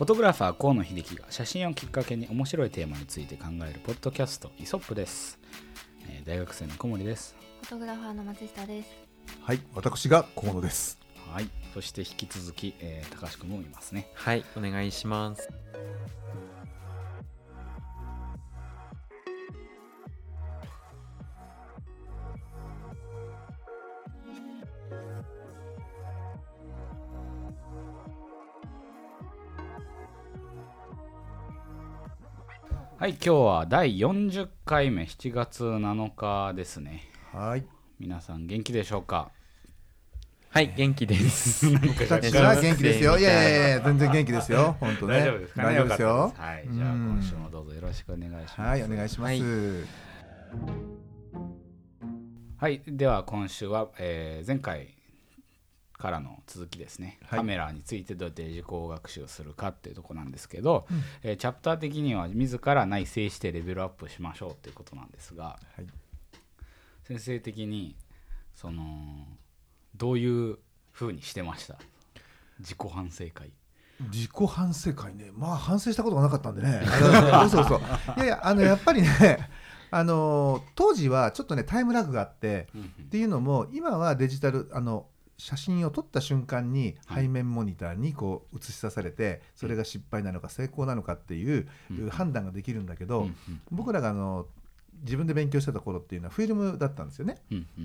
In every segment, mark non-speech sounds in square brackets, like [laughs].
フォトグラファー河野秀樹が写真をきっかけに面白いテーマについて考えるポッドキャストイソップです、えー大学生の小森ですフォトグラファーの松下です。はい、私が河野です。はいそして引き続き、えー高橋君もいますねはい、お願いします。はい今日は第40回目7月7日ですねはい、皆さん元気でしょうか？はい、元気です。[laughs] 私は元気ですよ。いやいやいや、全然元気ですよ。[laughs] 本当ね。大丈夫ですかね？大丈夫ですよはいじゃあうん今週もどうぞよろしくお願いしますはい、お願いします。はいはい、では今週は、えー前回からの続きですね、はい。カメラについてどうやって自己学習するかっていうところなんですけど、うん。えーチャプター的には自ら内省してレベルアップしましょうっていうことなんですがはい、先生的にそのどういうふうにしてました？自己反省会。自己反省会ね、まあ反省したことがなかったんでね。そうそう。いやいや、あのやっぱりね、あの当時はちょっとねタイムラグがあって、っていうのも今はデジタルあの写真を撮った瞬間にはい背面モニターにこう映し出されてそれが失敗なのか成功なのかっていううん。判断ができるんだけど、うん。僕らがあの自分で勉強してた頃っていうのはフィルムだったんですよね。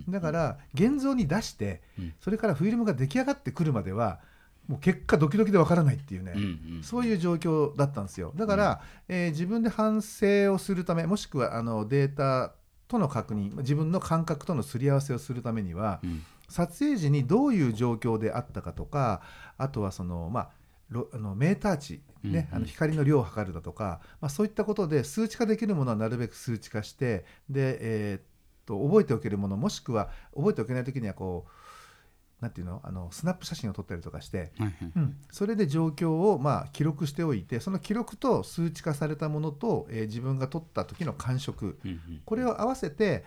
だから現像に出してうん。それからフィルムが出来上がってくるまではもう結果ドキドキでわからないっていうね、うん。うん。そういう状況だったんですよ。だから、えー自分で反省をするためもしくはあのデータとの確認自分の感覚とのすり合わせをするためにはうん撮影時にどういう状況であったかとかあとはその、まあ、ロあのメーター値、ねうんあの光の量を測るだとか、まあ、そういったことで数値化できるものはなるべく数値化してで、えーっと覚えておけるものもしくは覚えておけない時にはこうなんていうのあのスナップ写真を撮ったりとかしてうん、それで状況をまあ記録しておいてその記録と数値化されたものと、えー自分が撮った時の感触これを合わせて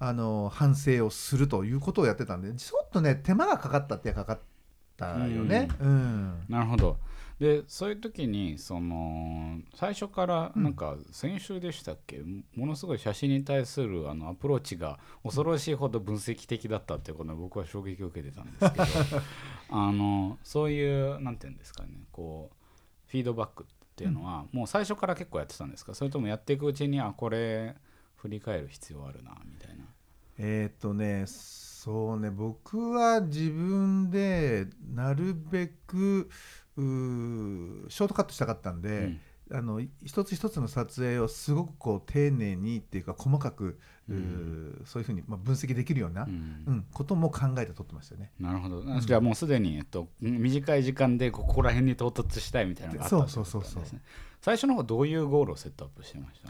あの反省をするということをやってたんでちょっとね手間がかかったってかかったよね。うん。なるほど。でそういう時にその最初からなんか先週でしたっけ、ものすごい写真に対するあのアプローチが恐ろしいほど分析的だったっていうことに僕は衝撃を受けてたんですけど [laughs] あのそういうなんていうんですかねこうフィードバックっていうのは、もう最初から結構やってたんですか？それともやっていくうちにあこれ振り返る必要あるなみたいな。えーっとねそうね僕は自分でなるべくショートカットしたかったんで、あのい一つ一つの撮影をすごくこう丁寧にっていうか細かく、うーそういうふうに、まあ、分析できるような、ううんんことも考えて撮ってましたよね。なるほど、じゃあもうすでに、えっと、短い時間でここら辺に到達したいみたいなのがあったそうそうそうそう。ってことなんですね最初の方どういうゴールをセットアップしてました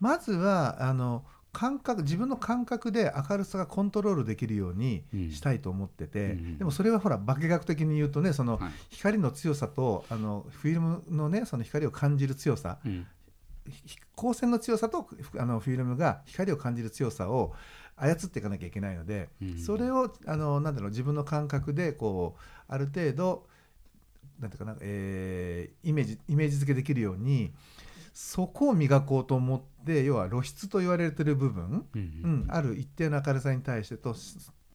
まずはあの感覚自分の感覚で明るさがコントロールできるようにうん。したいと思ってて、うんでもそれはほら化学的に言うとねそのはい。光の強さとあのフィルムのねその光を感じる強さうん。ひ光線の強さとふあのフィルムが光を感じる強さを操っていかなきゃいけないので、うん。それをあのなんだろう自分の感覚でこうある程度なんていうかな、えーイメージイメージ付けできるようにそこを磨こうと思って要は露出と言われてる部分、ううんん、ある一定の明るさに対してと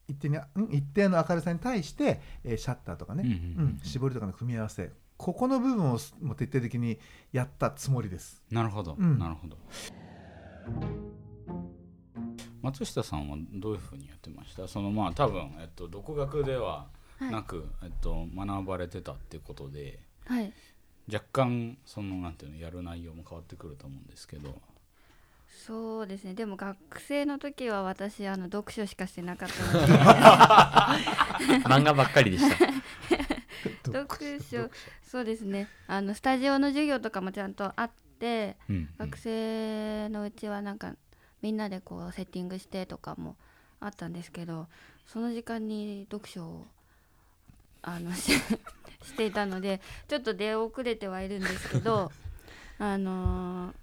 一定にうん一定の明るさに対して、えーシャッターとかね、うんうんうん絞りとかの組み合わせ。ここの部分をすもう徹底的にやったつもりです。なるほど、うん。なるほど。松下さんはどういうふうにやってました？そのまあ多分、えっと、独学ではなく、えっと、学ばれてたっていうことで。はい。若干そのなんていうのやる内容も変わってくると思うんですけどそうですね。でも学生の時は私あの読書しかしてなかったので [laughs] 漫画ばっかりでした。[laughs] 読書そうですね。あのスタジオの授業とかもちゃんとあって、うんうん学生のうちはなんかみんなでこうセッティングしてとかもあったんですけど、その時間に読書をあのし [laughs] していたのでちょっと出遅れてはいるんですけど [laughs] あのー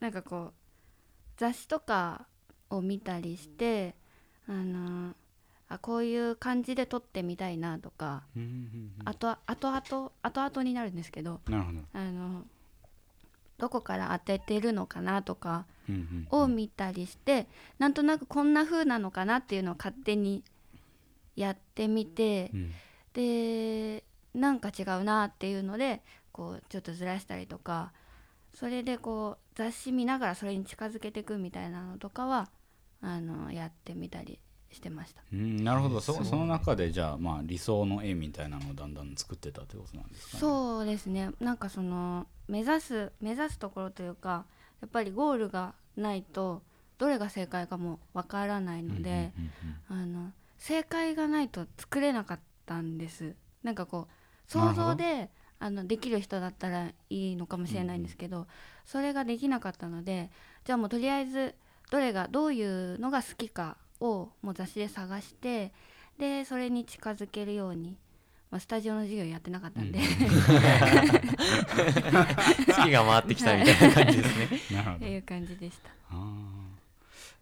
なんかこう雑誌とかを見たりしてあのーあこういう感じで撮ってみたいなとかうんうんうんあとあとあとあとあとになるんですけどなるほど。あのどこから当ててるのかなとかを見たりしてなんとなくこんな風なのかなっていうのを勝手にやってみてうんでなんか違うなっていうのでこうちょっとずらしたりとかそれでこう雑誌見ながらそれに近づけていくみたいなのとかはあのやってみたりしてました。うんなるほど。そそうその中でじゃあまあ理想の絵みたいなのをだんだん作ってたってことなんですかね。そうですね。なんかその目指す目指すところというかやっぱりゴールがないとどれが正解かもわからないので、正解がないと作れなかったんです。なんかこう想像であのできる人だったらいいのかもしれないんですけど、それができなかったのでじゃあもうとりあえずどれがどういうのが好きかをもう雑誌で探してでそれに近づけるように、まあ、スタジオの授業やってなかったんで、うん。[laughs] 月が回ってきたみたいな感じですね。[laughs] っていう感じでした。あー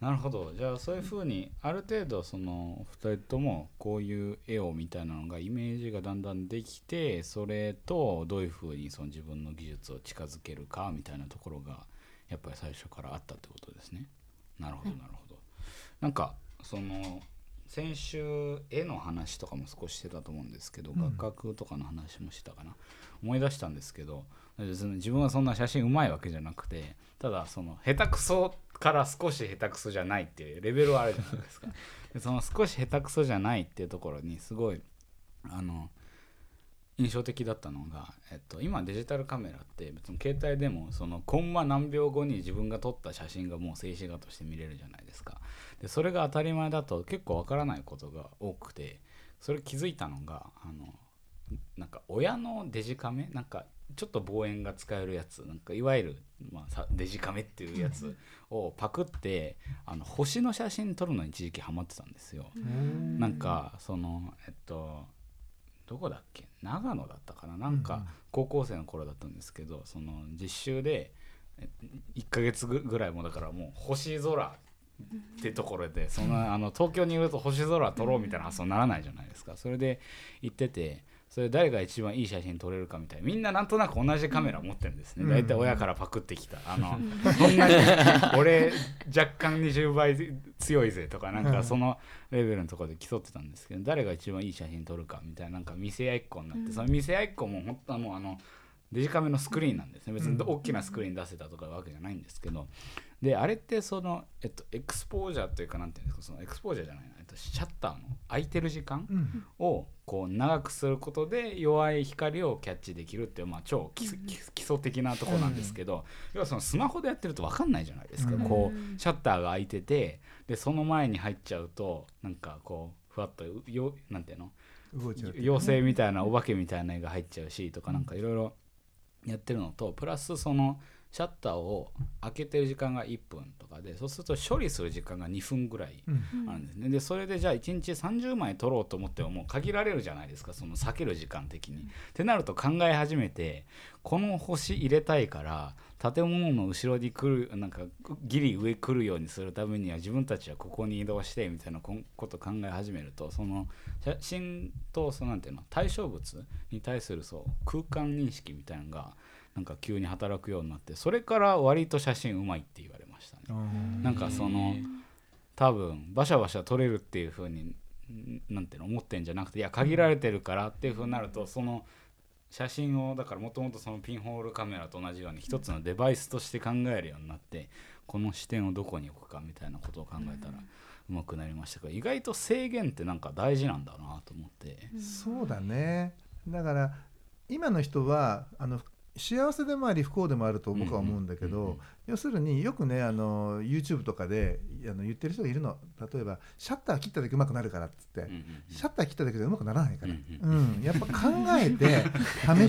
なるほどじゃあそういうふうにある程度その2人ともこういう絵をみたいなのがイメージがだんだんできてそれとどういうふうにその自分の技術を近づけるかみたいなところがやっぱり最初からあったってことですね。なるほどなるほど。なんかその先週絵の話とかも少ししてたと思うんですけど、うん画角とかの話もしたかな思い出したんですけど自分はそんな写真うまいわけじゃなくてただその下手くそから少し下手くそじゃないっていうレベルはあるじゃないですか。[laughs] でその少し下手くそじゃないっていうところにすごいあの印象的だったのが、えっと、今デジタルカメラって別に携帯でもそのコンマ何秒後に自分が撮った写真がもう静止画として見れるじゃないですか。でそれが当たり前だと結構わからないことが多くてそれ気づいたのがあのなんか親のデジカメ？なんかちょっと望遠が使えるやつなんかいわゆる、まあ、さデジカメっていうやつをパクってあの星の写真撮るのに一時期ハマってたんですよ。なんかそのえっとどこだっけ？長野だったかな？なんか高校生の頃だったんですけどその実習でえ1ヶ月ぐぐらいもだからもう星空ってところでそん。なあの東京にいると星空撮ろうみたいな発想にならないじゃないですか。それで行っててそれ誰が一番いい写真撮れるかみたいな。みんななんとなく同じカメラ持ってるんですね。うん。大体親からパクってきた。あのそんなに俺若干20倍強いぜとかなんかそのレベルのところで競ってたんですけど誰が一番いい写真撮るかみたいななんか見せ合いっ子になって、その見せ合いっ子も本当はもうあのデジカメのスクリーンなんですね。別に大きなスクリーン出せたとかわけじゃないんですけど。であれってその、えっと、エクスポージャーというかなんていうんですかそのエクスポージャーじゃないな、えっと、シャッターの空いてる時間うん。をこう長くすることで弱い光をキャッチできるっていう、まあ、超基礎基基礎的なところなんですけど、要はそのスマホでやってると分かんないじゃないですか、うん。こうシャッターが開いててでその前に入っちゃうとなんかこうふわっとよなんていうの？妖精みたいなお化けみたいな絵が入っちゃうしとかなんかいろいろやってるのとプラスそのシャッターを開けてる時間が1分とかでそうすると処理する時間が2分ぐらいうんあるんですねでそれでじゃあ1日30枚撮ろうと思ってももう限られるじゃないですかその避ける時間的に。ってなると考え始めてこの星入れたいから建物の後ろに来るなんかギリ上来るようにするためには自分たちはここに移動してみたいなことを考え始めるとその写真とそのなんていうの対象物に対するそう空間認識みたいなのがなんか急に働くようになってそれから割と写真うまいって言われましたね。なんかその多分バシャバシャ撮れるっていう風にんなんていうの思ってんじゃなくていや限られてるからっていう風になるとその写真をだからもともとそのピンホールカメラと同じように一つのデバイスとして考えるようになってこの視点をどこに置くかみたいなことを考えたらうまくなりましたが意外と制限ってなんか大事なんだなと思って。そうだねだから今の人はあの幸せでもあり不幸でもあると僕は思うんだけど、うんうん。うん要するによくねあの YouTube とかであの言ってる人がいるの。例えばシャッター切っただけうまくなるからっつって、うんうんうん。シャッター切っただけでうまくならないから、ううんん。やっぱ考えて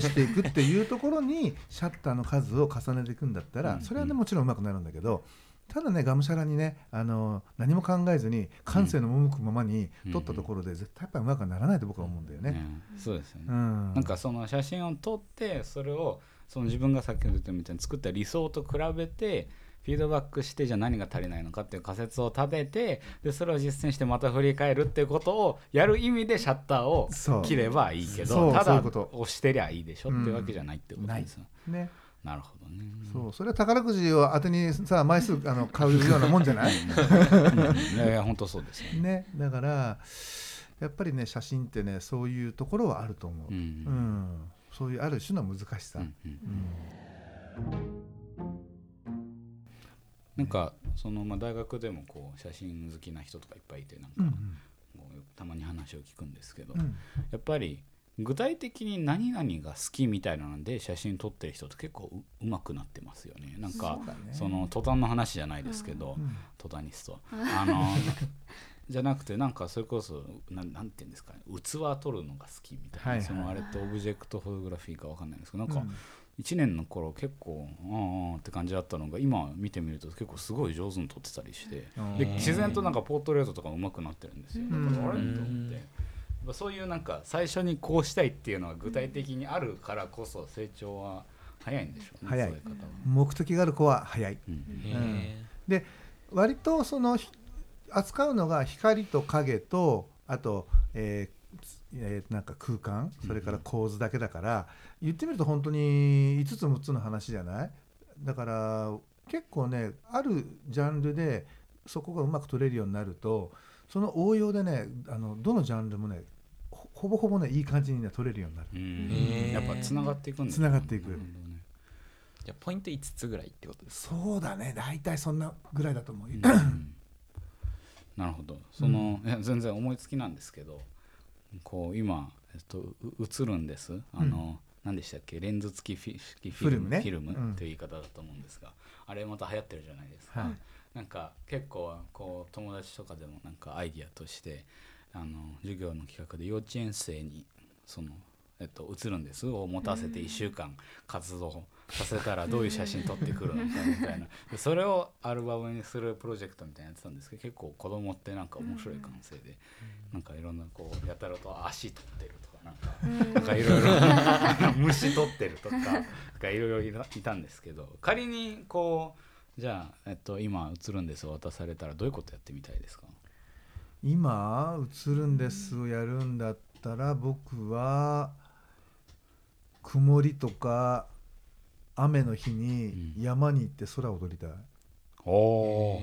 試していくっていうところにシャッターの数を重ねていくんだったら、うんそれはねもちろんうまくなるんだけどただねがむしゃらにねあの何も考えずに感性の赴くままに撮ったところで絶対やっぱりうまくはならないと僕は思うんだよね。うん。そうですよね。うん。なんかその写真を撮ってそれをその自分がさっき言ったみたいに作った理想と比べてフィードバックしてじゃあ何が足りないのかっていう仮説を立ててでそれを実践してまた振り返るっていうことをやる意味でシャッターを切ればいいけどただ押してりゃいいでしょっていうわけじゃないってことですよ、ねなるほどね。そうそれは宝くじを当てにさ枚数あの買うようなもんじゃない？[laughs] うん。いや本当そうですよ。ねね。だからやっぱりね写真ってねそういうところはあると思う、うん。うんそういうある種の難しさ、なんかそのまあ大学でもこう写真好きな人とかいっぱいいてなんかたまに話を聞くんですけど、うん。やっぱり具体的に何々が好きみたいなので写真撮ってる人って結構ううまくなってますよね。なんかその途端の話じゃないですけど、うん。トタニストあの [laughs] じゃなくてなんかそれこそなんなんていうんですかね器撮るのが好きみたいな、はいはい。そのあれってオブジェクトフォトグラフィーかわかんないんですけどなんかうん。1年の頃結構ああって感じだったのが今見てみると結構すごい上手に撮ってたりしてでうん自然となんかポートレートとか上手くなってるんですよ。だうん。からあれと思ってそういうなんか最初にこうしたいっていうのが具体的にあるからこそ成長は早いんでしょうね早い。そういう方は、目的がある子は早い。うん。へで割とそのひ扱うのが光と影とあと、えーえーなんか空間それから構図だけだから、言ってみると本当に5つ6つの話じゃない？だから結構ねあるジャンルでそこがうまく取れるようになるとその応用でねあのどのジャンルもねほほぼほぼねいい感じにね取れるようになる。うん。やっぱつながっていくんですつながっていく。じゃあポイント5つぐらいってことですそうだね。大体そんなぐらいだと思う。うん [laughs] なるほど。その、いや全然思いつきなんですけどこう今、えっと、う映るんです。あの、何でしたっけ？レンズ付きフィ式フィルムフィルムねフィルムうん。という言い方だと思うんですが、あれまた流行ってるじゃないですか、はい。なんか結構こう友達とかでもなんかアイディアとしてあの授業の企画で幼稚園生にその、えっと、映るんです。を持たせて1週間活動させたらどういう写真撮ってくるのかみたいな。[laughs] でそれをアルバムにするプロジェクトみたいなのやってたんですけど結構子供ってなんか面白い感性で、なんかいろんなこうやたらと足撮ってるとかなん。か。なんかいろいろ [laughs] 虫取ってるとかなんかいろいろいたんですけど仮にこうじゃあ、えっと、今映るんですを渡されたらどういうことやってみたいですか？今映るんですをやるんだったら僕は曇りとか雨の日にうん。山に行って空を撮りたい、おお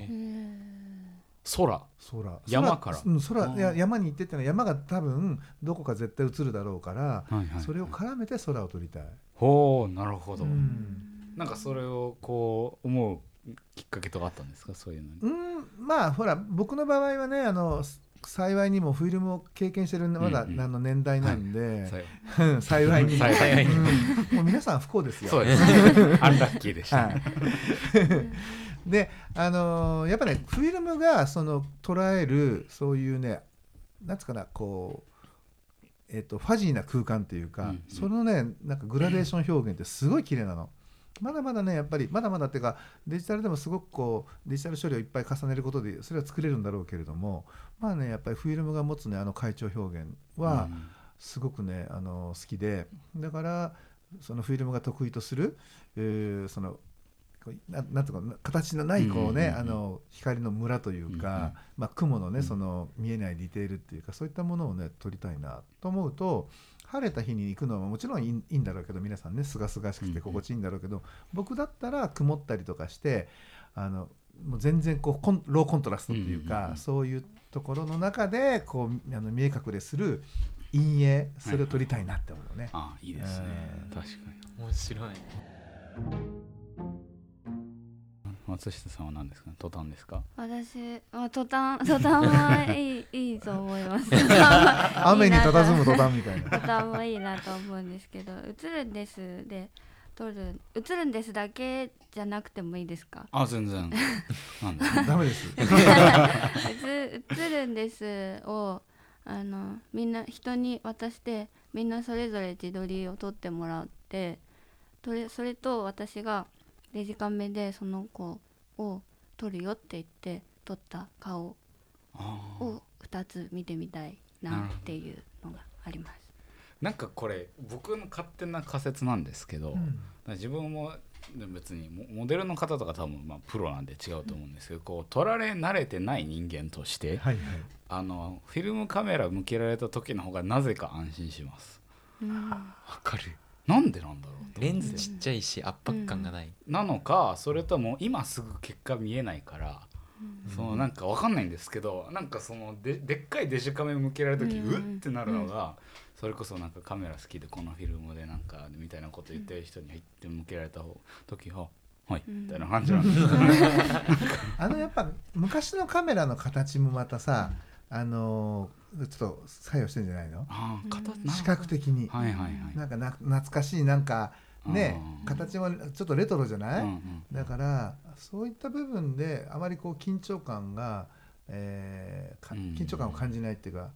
空。空。山から。空,、うん、空や山に行ってってのは山が多分どこか絶対映るだろうから、はいはい。それを絡めて空を撮りたい、ほうなるほど、うん。なんかそれをこう思うきっかけとかあったんですか？そういうのに、うんまあほら僕の場合はねあの幸いにもフィルムを経験してるまだ、あの年代なんで、幸い。に。も幸いに。うん。もう皆さん不幸ですよ。そうですね。[laughs] アンラッキーでした、はい、[laughs] であのーやっぱねフィルムがその捉えるそういうねなんつうかなこう、えっとファジーな空間っていうか、そのねなんかグラデーション表現ってすごい綺麗なの。まだまだねやっぱりまだまだっていうかデジタルでもすごくこうデジタル処理をいっぱい重ねることでそれは作れるんだろうけれどもまあねやっぱりフィルムが持つねあの階調表現は、うんすごくねあの好きでだからそのフィルムが得意とする、えーそのななんとかな形のないこうね、あの光のムラというか、まあ、雲のね、うん。その見えないディテールっていうかそういったものをね撮りたいなと思うと晴れた日に行くのはもちろんいいいいんだろうけど皆さんねすがすがしくうんうん。て心地いいんだろうけど、僕だったら曇ったりとかしてあのもう全然こうコンローコントラストっていうか、うんうんうんそういうところの中でこうあの見え隠れする陰影それを撮りたいなって思うね。あいいですね。うん。確かに。面白い松下さんは何ですか？トタンですか？私、まあ、トタン [laughs] トタンはいいいいと思います。[laughs] 雨に佇むト途端みたいな。[laughs] タンもいいなと思うんですけど、映るんですで撮る映るんですだけじゃなくてもいいですか？あ全然なんで？ダメです。映映るんですをあのみんな人に渡してみんなそれぞれ自撮りを撮ってもらってとれそれと私がデジカメでその子を撮るよって言って撮った顔を2つ見てみたいなっていうのがあります。なんかこれ僕の勝手な仮説なんですけど、うん。自分もで別にモモデルの方とか多分まあプロなんで違うと思うんですけど、こう撮られ慣れてない人間として、はいはい。あのフィルムカメラ向けられた時の方がなぜか安心します。うん。わかるなんでなんだろう？とレンズちっちゃいし圧迫感がない、なのかそれとも今すぐ結果見えないから、そのなんかわかんないんですけどなんかそのででっかいデジカメ向けられる時、うん。うってなるのが、それこそなんかカメラ好きでこのフィルムでなんかみたいなこと言ってる人に入って向けられた方時ははい、うん。みたいな感じなんです。よ [laughs] あのやっぱ昔のカメラの形もまたさあのーちょっと作用してんじゃないの？ああ形視覚的に、はいはいはい。なんかな懐かしいなんかね形もちょっとレトロじゃない、うんうんだからそういった部分であまりこう緊張感が、えー緊張感を感じないっていうか、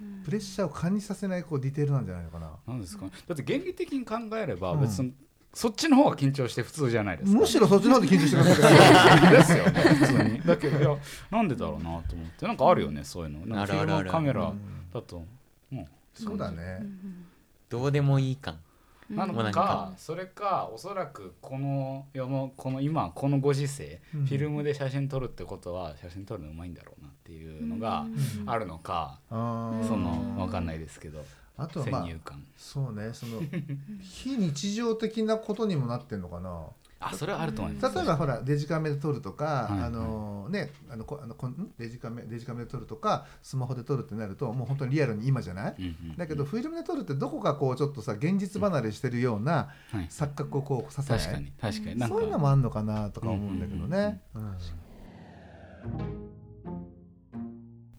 うん。プレッシャーを感じさせないこうディテールなんじゃないのかな？なんですかね。だって原理的に考えればうん。別に、そっちの方が緊張して普通じゃないですか。むしろそっちの方で緊張してくださいですよね。普通に。だけどいやなんでだろうなと思って。なんかあるよねそういうの。なんかフィルムカメラうんだと、うん。そうだね、うんどうでもいい感。うんなのかか。それかおそらくこの世のこの今このご時世、うん。フィルムで写真撮るってことは写真撮るのうまいんだろうなっていうのがうん。あるのか、あーそのわかんないですけどあとはまあ先入観。そうねその [laughs] 非日常的なことにもなってんのかな。あそれはあると思います。例えばほらデジカメで撮るとか、はいあのねあのこあのこんデジカメデジカメで撮るとかスマホで撮るってなるともう本当にリアルに今じゃない、うんうんだけどフィルムで撮るってどこかこうちょっとさ現実離れしてるようなはい錯覚をこうさせない？確かに確かに。なんか。そういうのもあんのかなとか思うんだけどね。うん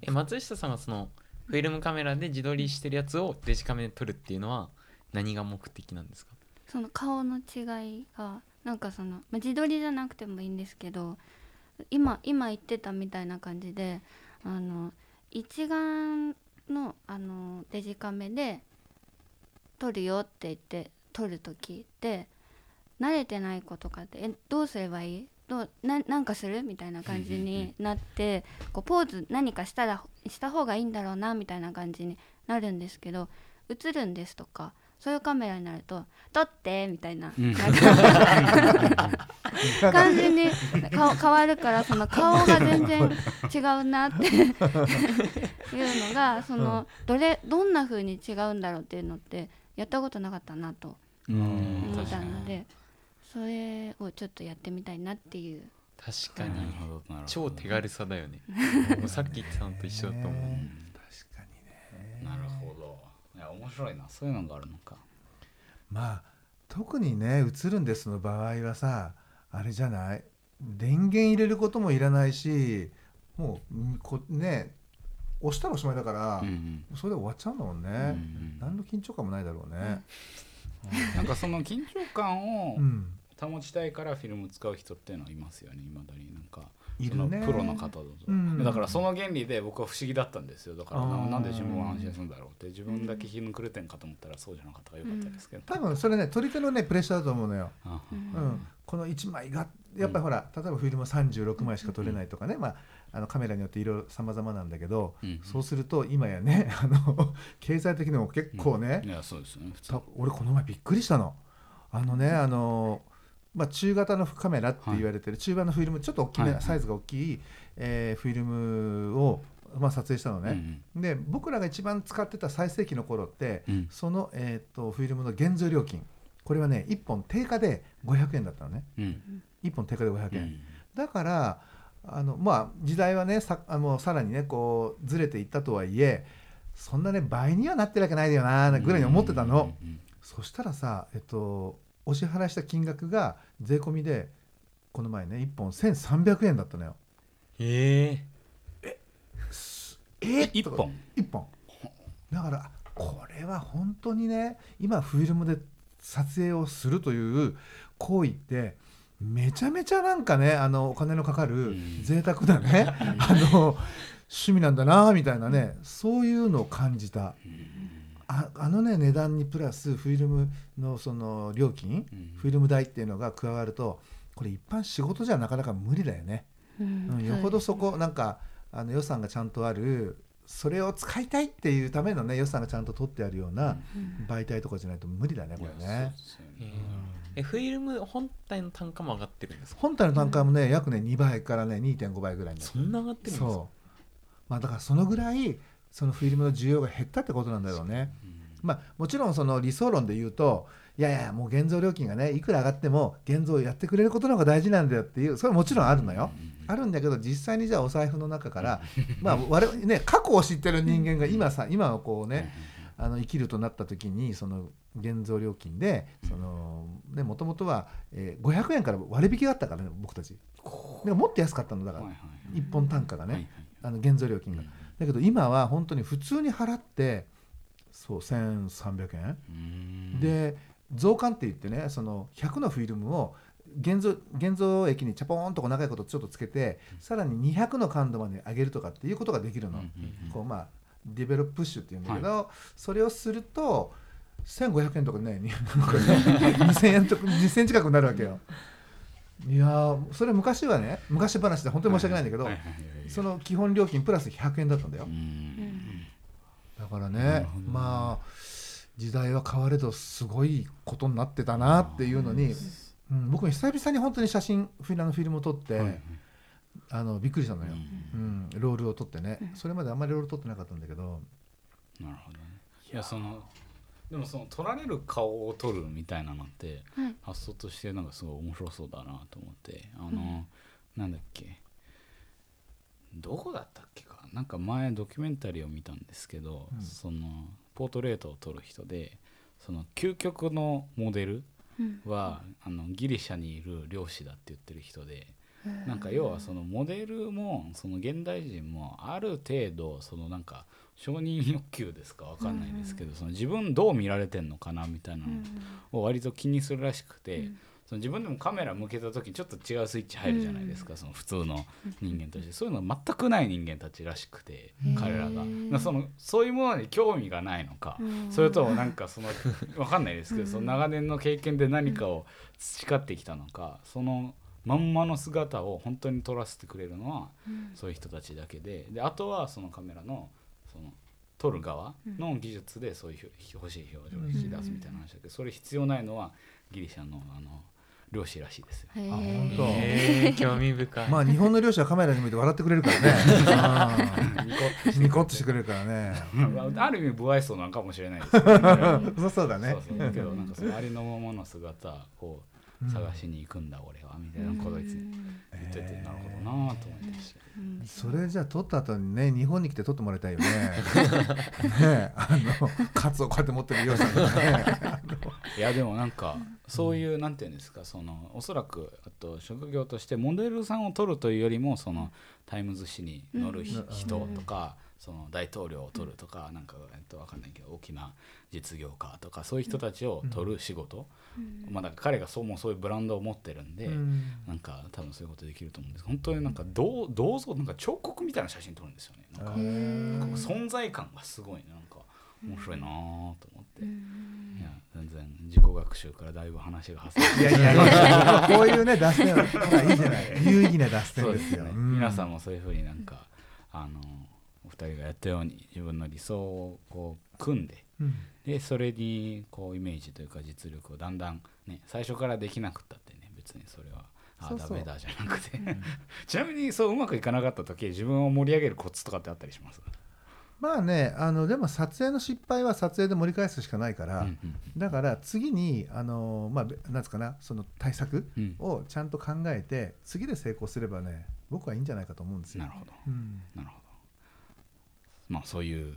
え松下さんはそのフィルムカメラで自撮りしてるやつをデジカメで撮るっていうのは何が目的なんですか？その顔の違いがなんかその、まあ、自撮りじゃなくてもいいんですけど今今言ってたみたいな感じであの一眼のあのデジカメで撮るよって言って撮る時って慣れてない子とかってえどうすればいい？どうななんかする？みたいな感じになってこうポーズ何かしたらした方がいいんだろうなみたいな感じになるんですけど映るんですとかそういうカメラになると「撮って」みたいなうん。感じに顔変わるからその顔が全然違うなっていうのがそのどれどんな風に違うんだろうっていうのってやったことなかったなとうん。思ったのでそれをちょっとやってみたいなっていう確かに。なるほどなるほど。超手軽さだよね。もうさっき言ってたのと一緒だと思う、確かにね。なるほど。いや面白いなそういうのがあるのか。まあ特にね映るんですの場合はさあれじゃない？電源入れることもいらないしもううんこね押したらおしまいだから、うんうん。それで終わっちゃうんだもんね、うんうん何の緊張感もないだろうね、なんかその緊張感をうん保ちたいからフィルム使う人っていうのはいますよね今だになんか。いるね。プロの方だと、うん。だからその原理で僕は不思議だったんですよ。だからななんで自分は安心するんだろうって。自分だけ日の暮れてんかと思ったらそうじゃなかったからよかったですけど、多分それね撮り手のねプレッシャーだと思うのよ、あううん。ん、この1枚がやっぱりほら、例えばフィルム36枚しか撮れないとかね、まあ、あのカメラによっていろいろ様々なんだけど、うん。そうすると今やね [laughs] あの経済的にも結構ね、いやそうですよね俺この前びっくりしたの。あのねあの、まあ、中型のカメラって言われてる、中盤のフィルムちょっと大きめ、サイズが大きい、えーフィルムを、まあ、撮影したのうんね、で僕らが一番使ってた最盛期の頃って、うん。その、えー、とフィルムの現像料金。これはね1本定価で500円だったのね。うん。うん1本定価で500円、うん。だからあのまあ時代はねさあのさらにねこうずれていったとはいえそんなね倍にはなってるわけないよなぐらいに思ってたの、そしたらさえっとお支払いした金額が税込みでこの前ね1本1300円だったのよ。え。え一本1本だからこれは本当にね今フィルムで撮影をするという行為ってめちゃめちゃなんかねあのお金のかかるうん。贅沢なね、あの趣味なんだなみたいなねそういうのを感じたああのね値段にプラスフィルムのその料金うん。フィルム代っていうのが加わるとこれ一般仕事じゃなかなか無理だよね、うん。うん、よほどそこなんかあの予算がちゃんとあるそれを使いたいっていうためのね予算がちゃんと取ってあるようなうん。媒体とかじゃないと無理だねこれね。えフィルム本体の単価も上がってるんですか？本体の単価もね、約ね2倍からね2.5倍ぐらいになってそんな上がってるんですか？そう。まあだからそのぐらいそのフィルムの需要が減ったってことなんだろうね。まあ、もちろんその理想論で言うといやいやもう現像料金がねいくら上がっても現像をやってくれることの方が大事なんだよっていうそれはもちろんあるのよ。あるんだけど実際にじゃあお財布の中からまあ我々ね過去を知ってる人間が今さ今をこうねあの生きるとなった時にその現像料金でそのねもともとは、えー、500円から割引があったからね僕たち。でももっと安かったのだから、一本単価がね、あの現像料金が。だけど今は本当に普通に払ってそう1300円。で増刊って言ってねその100のフィルムを現像現像液にチャポーンとこう長いことちょっとつけてさらに200の感度まで上げるとかっていうことができるの。こうまあ develop push っていうんだけど、はい、それをすると1500円とかね2000円とか2000円近くなるわけよ。いやそれ昔はね昔話で本当に申し訳ないんだけど、その基本料金プラス100円だったんだよ。だからねまあ時代は変われどすごいことになってたなっていうのに、うん、僕も久々に本当に写真フィラのフィルムを撮って、はい、あのびっくりしたのよ、うん、うん、ロールを撮ってね、それまであんまりロール撮ってなかったんだけど。なるほどね。いやそのでもその撮られる顔を撮るみたいなのって、はい、発想としてなんかすごい面白そうだなと思ってあの、うん、なんだっけどこだったっけか。なんか前ドキュメンタリーを見たんですけど、うん、そのポートレートを撮る人でその究極のモデルは、うん、あのギリシャにいる漁師だって言ってる人で。なんか要はそのモデルもその現代人もある程度そのなんか承認欲求ですか？分かんないですけど、その自分どう見られてんのかなみたいなのを割と気にするらしくて、その自分でもカメラ向けた時ちょっと違うスイッチ入るじゃないですか、その普通の人間として。そういうの全くない人間たちらしくて彼らが。そのそういうものに興味がないのか、それともなんかその [laughs] 分かんないですけど、その長年の経験で何かを培ってきたのかそのまんまの姿を本当に撮らせてくれるのは、そういう人たちだけで。であとはそのカメラのその撮る側の技術でそういう欲しい表情を引き出すみたいな話だけどそれ必要ないのはギリシャのあの漁師らしいですよ。あ本当。え興味深い。まあ日本の漁師はカメラに向いて笑ってくれるからね。ニコッとしてくれるからね。ある意味不愛想なのかもしれないです、[laughs] そうそうだね。そうそうだけどなんかそのありのままの姿こう。探しに行くんだ、俺はみたいなことをいつ言ってて、なるほどなと思ってました、それじゃあ撮った後にね日本に来て撮ってもらいたいよね。ね [laughs] あのカツをこうやって持ってるようさんね。[laughs] いやでもなんかそういう、なんていうんですかそのおそらくあと職業としてモデルさんを撮るというよりもそのタイムズ紙に載る人とか、その大統領を撮るとか、なんか、えっと、分かんないけど大きな実業家とかそういう人たちを撮る仕事、まあ、だ彼がそうもそういうブランドを持ってるんで、なんか多分そういうことできると思うんです。本当になんか銅銅像なんか彫刻みたいな写真撮るんですよね。なんか存在感がすごいね。なんか面白いなと思って、いや全然自己学習からだいぶ話が派生いやいやいやこういうね脱線はいいじゃない。[laughs] 有意義な脱線ですよ、ね、皆さんもそういうふうになんかあの人がやったように自分の理想をこう組んで、うん、でそれにこうイメージというか実力をだんだんね最初からできなくったってね別にそれはあダメだじゃなくて。[laughs] ちなみにそううまくいかなかった時自分を盛り上げるコツとかってあったりします？まあねあのでも撮影の失敗は撮影で盛り返すしかないから、だから次にあのまあなんつかなその対策をちゃんと考えて、次で成功すればね僕はいいんじゃないかと思うんですよ。なるほど、うん、なるほどまあそういう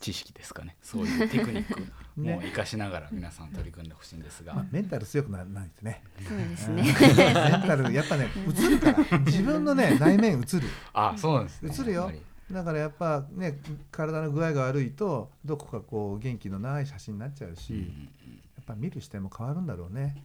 知識ですかね。そういうテクニック [laughs] も生かしながら皆さん取り組んでほしいんですが、まあ、メンタル強くならないとね。そうですね。メンタルやっぱね映るから。自分のね内面映る。あそうなんです、ね、映るよ。だからやっぱね体の具合が悪いとどこかこう元気のない写真になっちゃうし、うんうん、やっぱ見る視点も変わるんだろうね。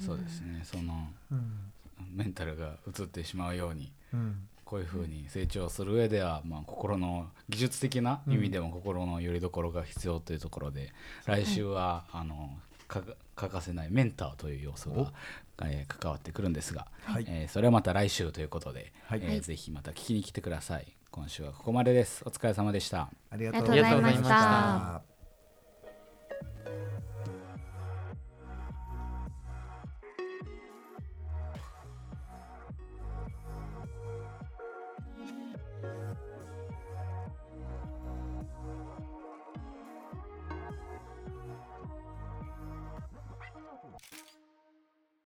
そうですね。その、うん、メンタルが映ってしまうように、うん、こういうふうに成長する上では、まあ、心の技術的な意味でも心のよりどころが必要というところで、来週はあの欠かせないメンターという要素が、えー、関わってくるんですが、はい、えー、それはまた来週ということで、はい。えー、ぜひまた聞きに来てください。今週はここまでです。お疲れ様でした。ありがとうございました